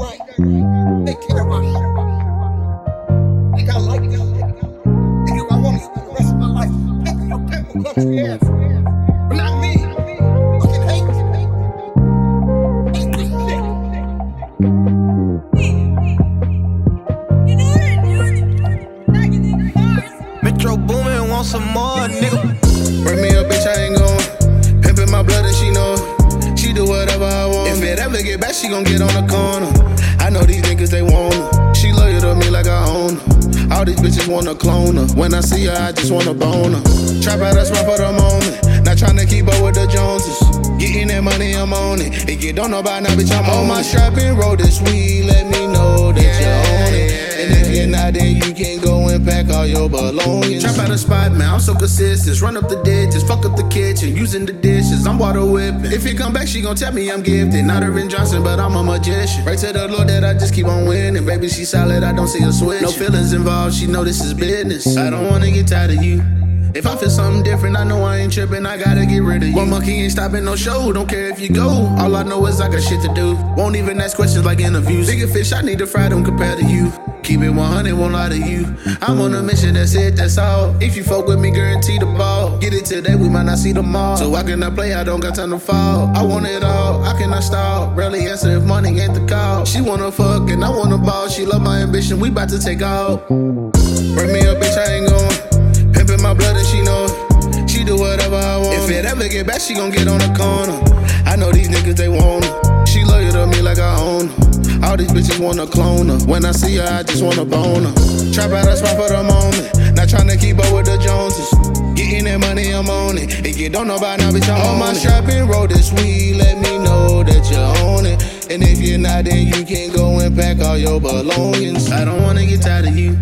right. They care about me. Think I like them. Think if I want to spend the rest of my life picking your pimple country ass. But not me. Fucking hate you. Hate this shit. Metro Boomin, want some more, nigga. Bring me a bitch, I ain't going. pimping my blood and she know it ever get back, she gon' get on the corner. I know these niggas, they want her. She loyal to me like I own her. All these bitches wanna clone her. When I see her, I just wanna bone her. Trap out a spot for the moment. Not tryna keep up with the Joneses. Getting that money, I'm on it. If you don't know about now, bitch, I'm on my strap and roll this weed. Let me know that all your belongings. Trap out a spot, man, I'm so consistent. Run up the ditches, fuck up the kitchen, using the dishes. I'm water whipping. If he come back, she gon' tell me I'm gifted. Not Earvin Johnson, but I'm a magician. Pray to the Lord that I just keep on winning. Baby, she solid, I don't see her switch. No feelings involved, she know this is business. I don't wanna get tired of you. If I feel something different, I know I ain't tripping. I gotta get rid of you. One monkey ain't stopping no show. Don't care if you go. All I know is I got shit to do. Won't even ask questions like interviews. Bigger fish, I need to fry them compared to you. Keep it 100, won't lie to you. I'm on a mission, that's it, that's all. If you fuck with me, guarantee the ball. Get it today, we might not see tomorrow. So I cannot play, I don't got time to fall. I want it all, I cannot stall. Rarely answer if money ain't the call. She wanna fuck and I wanna ball. She love my ambition, we bout to take off. If it ever get back, she gon' get on the corner. I know these niggas, they want her. She loyal to me like I own her. All these bitches wanna clone her. When I see her, I just wanna bone her. Trap out a spot for the moment. Not tryna keep up with the Joneses. Getting that money, I'm on it. If you don't know about now, bitch, I'm on my strap and roll this weed. Let me know that you own it. And if you're not, then you can go and pack all your belongings. I don't wanna get tired of you.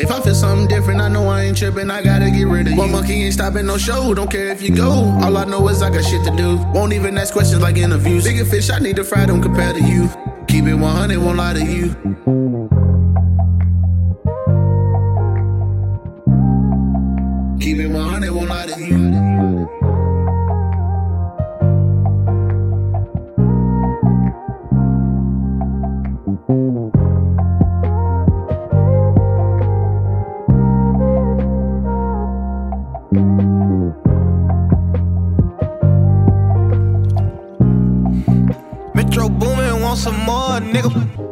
If I feel something different, I know I ain't tripping. I gotta get rid of you. One monkey ain't stopping no show. Don't care if you go. All I know is I got shit to do. Won't even ask questions like interviews. Bigger fish, I need to fry them compared to you. Keep it 100, won't lie to you. Keep it 100, won't lie to you. Metro Boomin want some more, nigga.